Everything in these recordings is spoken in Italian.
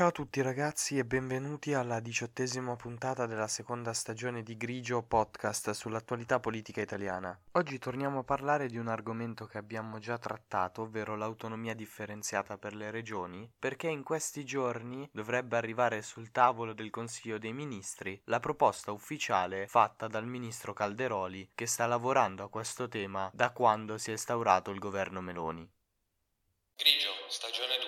Ciao a tutti ragazzi e benvenuti alla diciottesima puntata della seconda stagione di Grigio podcast sull'attualità politica italiana. Oggi torniamo a parlare di un argomento che abbiamo già trattato, ovvero l'autonomia differenziata per le regioni, perché in questi giorni dovrebbe arrivare sul tavolo del Consiglio dei Ministri la proposta ufficiale fatta dal ministro Calderoli che sta lavorando a questo tema da quando si è instaurato il governo Meloni. Grigio, stagione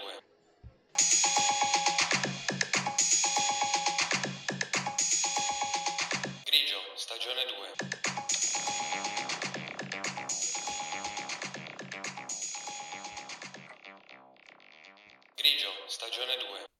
stagione 2.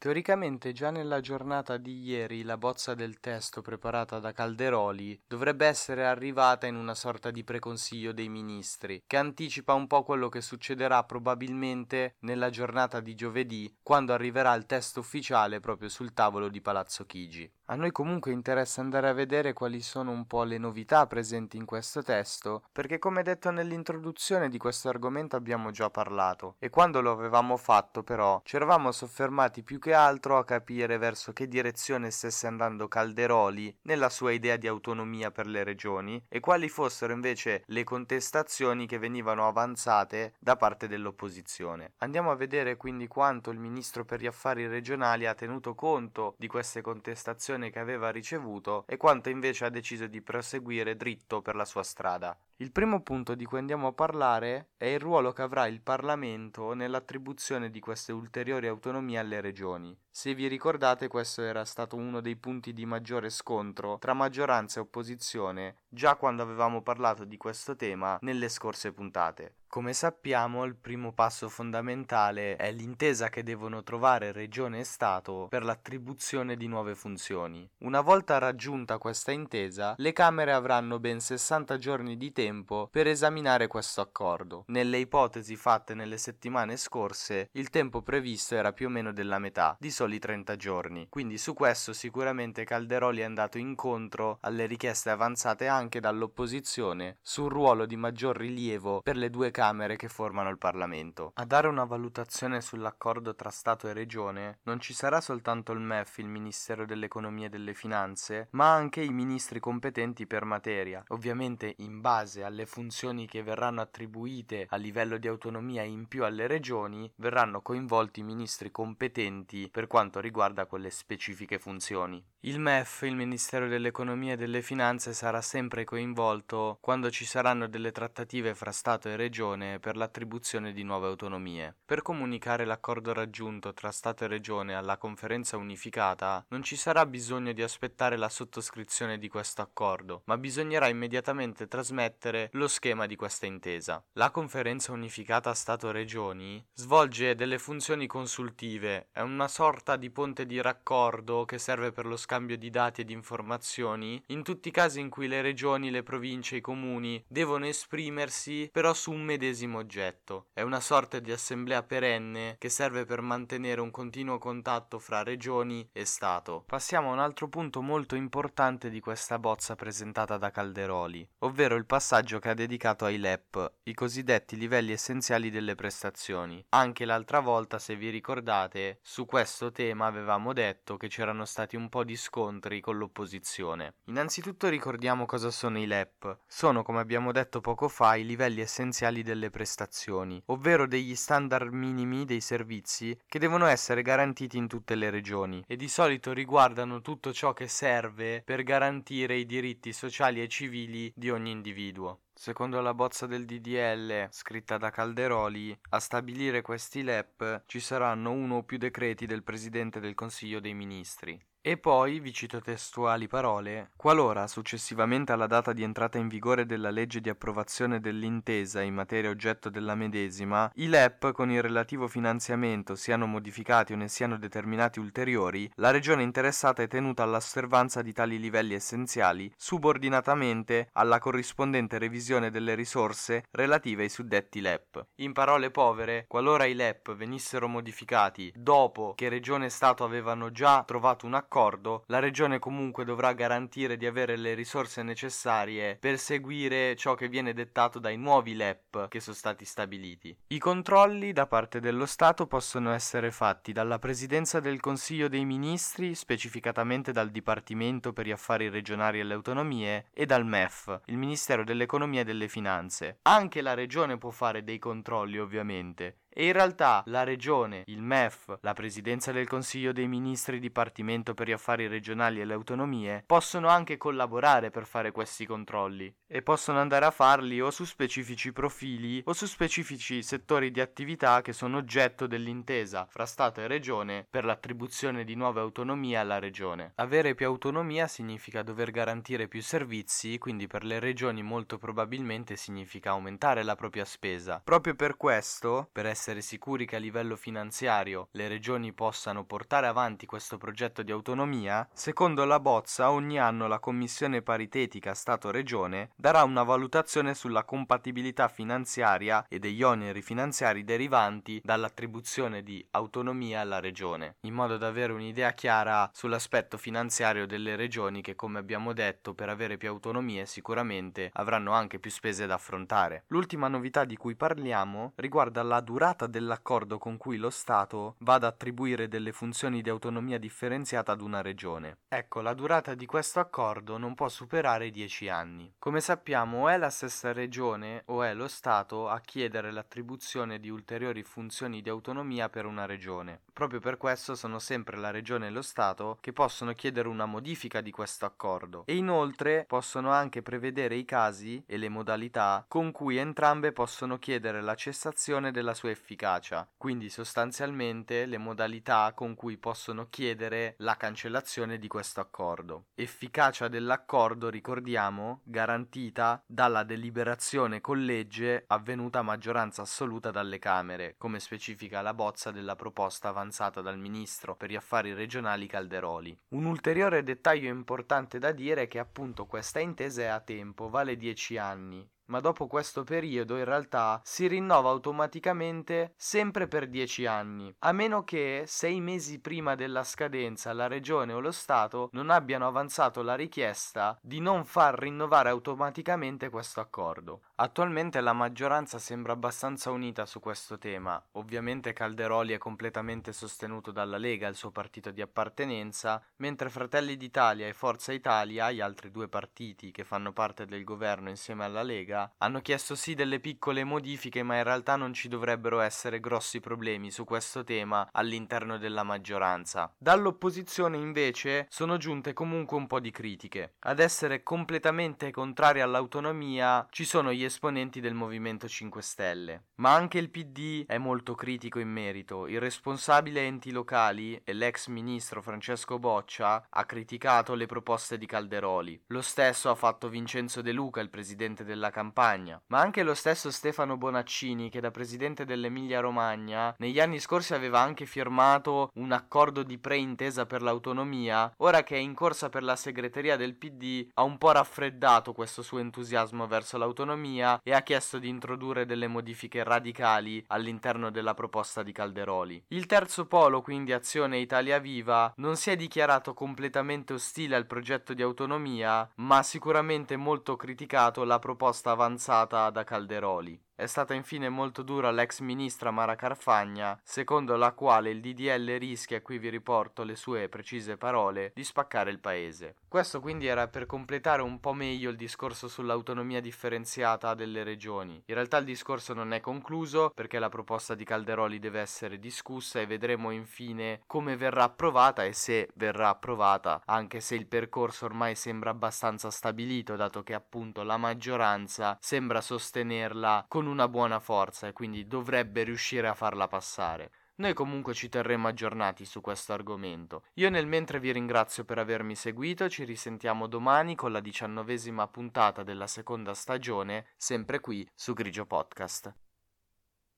Teoricamente già nella giornata di ieri la bozza del testo preparata da Calderoli dovrebbe essere arrivata in una sorta di preconsiglio dei ministri, che anticipa un po' quello che succederà probabilmente nella giornata di giovedì, quando arriverà il testo ufficiale proprio sul tavolo di Palazzo Chigi. A noi comunque interessa andare a vedere quali sono un po' le novità presenti in questo testo, perché come detto nell'introduzione di questo argomento abbiamo già parlato, e quando lo avevamo fatto però ci eravamo soffermati più che altro a capire verso che direzione stesse andando Calderoli nella sua idea di autonomia per le regioni e quali fossero invece le contestazioni che venivano avanzate da parte dell'opposizione. Andiamo a vedere quindi quanto il ministro per gli affari regionali ha tenuto conto di queste contestazioni che aveva ricevuto e quanto invece ha deciso di proseguire dritto per la sua strada. Il primo punto di cui andiamo a parlare è il ruolo che avrà il Parlamento nell'attribuzione di queste ulteriori autonomie alle regioni. Se vi ricordate questo era stato uno dei punti di maggiore scontro tra maggioranza e opposizione già quando avevamo parlato di questo tema nelle scorse puntate. Come sappiamo il primo passo fondamentale è l'intesa che devono trovare Regione e Stato per l'attribuzione di nuove funzioni. Una volta raggiunta questa intesa, le Camere avranno ben 60 giorni di tempo per esaminare questo accordo. Nelle ipotesi fatte nelle settimane scorse, il tempo previsto era più o meno della metà, di soli 30 giorni. Quindi su questo sicuramente Calderoli è andato incontro alle richieste avanzate anche dall'opposizione sul ruolo di maggior rilievo per le due Camere che formano il Parlamento. A dare una valutazione sull'accordo tra Stato e Regione non ci sarà soltanto il MEF, il Ministero dell'Economia e delle Finanze, ma anche i ministri competenti per materia, ovviamente in base alle funzioni che verranno attribuite a livello di autonomia in più alle regioni, verranno coinvolti i ministri competenti per quanto riguarda quelle specifiche funzioni. Il MEF, il Ministero dell'Economia e delle Finanze, sarà sempre coinvolto quando ci saranno delle trattative fra Stato e Regione per l'attribuzione di nuove autonomie. Per comunicare l'accordo raggiunto tra Stato e Regione alla conferenza unificata non ci sarà bisogno di aspettare la sottoscrizione di questo accordo, ma bisognerà immediatamente trasmettere lo schema di questa intesa. La conferenza unificata Stato-Regioni svolge delle funzioni consultive, è una sorta di ponte di raccordo che serve per lo scambio di dati e di informazioni in tutti i casi in cui le regioni, le province i comuni devono esprimersi però su un medesimo oggetto. È una sorta di assemblea perenne che serve per mantenere un continuo contatto fra regioni e Stato. Passiamo a un altro punto molto importante di questa bozza presentata da Calderoli, ovvero il passaggio che ha dedicato ai LEP, i cosiddetti livelli essenziali delle prestazioni. Anche l'altra volta, se vi ricordate, su questo tema avevamo detto che c'erano stati un po' di scontri con l'opposizione. Innanzitutto ricordiamo cosa sono i LEP. Sono, come abbiamo detto poco fa, i livelli essenziali delle prestazioni, ovvero degli standard minimi dei servizi che devono essere garantiti in tutte le regioni e di solito riguardano tutto ciò che serve per garantire i diritti sociali e civili di ogni individuo. Secondo la bozza del DDL scritta da Calderoli, a stabilire questi LEP ci saranno uno o più decreti del Presidente del Consiglio dei Ministri. E poi, vi cito testuali parole, qualora successivamente alla data di entrata in vigore della legge di approvazione dell'intesa in materia oggetto della medesima, i LEP con il relativo finanziamento siano modificati o ne siano determinati ulteriori, la regione interessata è tenuta all'osservanza di tali livelli essenziali subordinatamente alla corrispondente revisione delle risorse relative ai suddetti LEP. In parole povere, qualora i LEP venissero modificati dopo che regione e Stato avevano già trovato un accordo, la regione comunque dovrà garantire di avere le risorse necessarie per seguire ciò che viene dettato dai nuovi LEP che sono stati stabiliti. I controlli da parte dello Stato possono essere fatti dalla Presidenza del Consiglio dei Ministri, specificatamente dal Dipartimento per gli Affari Regionali e le Autonomie, e dal MEF, il Ministero dell'Economia e delle Finanze. Anche la regione può fare dei controlli, ovviamente, e in realtà la regione, il MEF, la presidenza del Consiglio dei Ministri, Dipartimento per gli Affari Regionali e le Autonomie possono anche collaborare per fare questi controlli e possono andare a farli o su specifici profili o su specifici settori di attività che sono oggetto dell'intesa fra Stato e Regione per l'attribuzione di nuove autonomie alla Regione. Avere più autonomia significa dover garantire più servizi, quindi per le regioni molto probabilmente significa aumentare la propria spesa. Proprio per questo, per essere essere sicuri che a livello finanziario le regioni possano portare avanti questo progetto di autonomia, secondo la bozza ogni anno la Commissione paritetica Stato-Regione darà una valutazione sulla compatibilità finanziaria e degli oneri finanziari derivanti dall'attribuzione di autonomia alla regione, in modo da avere un'idea chiara sull'aspetto finanziario delle regioni che, come abbiamo detto, per avere più autonomie sicuramente avranno anche più spese da affrontare. L'ultima novità di cui parliamo riguarda la durata durata dell'accordo con cui lo Stato va ad attribuire delle funzioni di autonomia differenziata ad una regione. Ecco, la durata di questo accordo non può superare i 10 anni. Come sappiamo, o è la stessa regione o è lo Stato a chiedere l'attribuzione di ulteriori funzioni di autonomia per una regione. Proprio per questo sono sempre la regione e lo Stato che possono chiedere una modifica di questo accordo e inoltre possono anche prevedere i casi e le modalità con cui entrambe possono chiedere la cessazione della sua efficacia, quindi sostanzialmente le modalità con cui possono chiedere la cancellazione di questo accordo. Efficacia dell'accordo, ricordiamo, garantita dalla deliberazione con legge avvenuta a maggioranza assoluta dalle Camere, come specifica la bozza della proposta avanzata dal Ministro per gli affari regionali Calderoli. Un ulteriore dettaglio importante da dire è che appunto questa intesa è a tempo, vale 10 anni, ma dopo questo periodo in realtà si rinnova automaticamente sempre per 10 anni, a meno che 6 mesi prima della scadenza la regione o lo Stato non abbiano avanzato la richiesta di non far rinnovare automaticamente questo accordo. Attualmente la maggioranza sembra abbastanza unita su questo tema, ovviamente Calderoli è completamente sostenuto dalla Lega, il suo partito di appartenenza, mentre Fratelli d'Italia e Forza Italia, gli altri due partiti che fanno parte del governo insieme alla Lega, hanno chiesto sì delle piccole modifiche, ma in realtà non ci dovrebbero essere grossi problemi su questo tema all'interno della maggioranza. Dall'opposizione invece sono giunte comunque un po' di critiche. Ad essere completamente contrari all'autonomia ci sono gli esponenti del Movimento 5 Stelle, ma anche il PD è molto critico in merito. Il responsabile enti locali e l'ex ministro Francesco Boccia ha criticato le proposte di Calderoli. Lo stesso ha fatto Vincenzo De Luca, il presidente della campagna campagna, ma anche lo stesso Stefano Bonaccini, che da presidente dell'Emilia Romagna negli anni scorsi aveva anche firmato un accordo di preintesa per l'autonomia, ora che è in corsa per la segreteria del PD ha un po' raffreddato questo suo entusiasmo verso l'autonomia e ha chiesto di introdurre delle modifiche radicali all'interno della proposta di Calderoli. Il terzo polo, quindi Azione Italia Viva, non si è dichiarato completamente ostile al progetto di autonomia, ma sicuramente molto criticato la proposta avanzata da Calderoli. È stata infine molto dura l'ex ministra Mara Carfagna, secondo la quale il DDL rischia, qui vi riporto le sue precise parole, di spaccare il paese. Questo quindi era per completare un po' meglio il discorso sull'autonomia differenziata delle regioni. In realtà il discorso non è concluso perché la proposta di Calderoli deve essere discussa e vedremo infine come verrà approvata e se verrà approvata, anche se il percorso ormai sembra abbastanza stabilito dato che appunto la maggioranza sembra sostenerla con una buona forza e quindi dovrebbe riuscire a farla passare. Noi comunque ci terremo aggiornati su questo argomento. Io nel mentre vi ringrazio per avermi seguito, ci risentiamo domani con la diciannovesima puntata della seconda stagione, sempre qui su Grigio Podcast.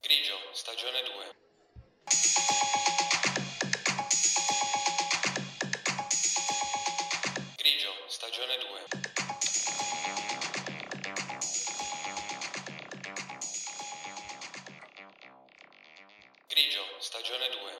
Grigio, stagione 2. Grigio, stagione 2. alternate way.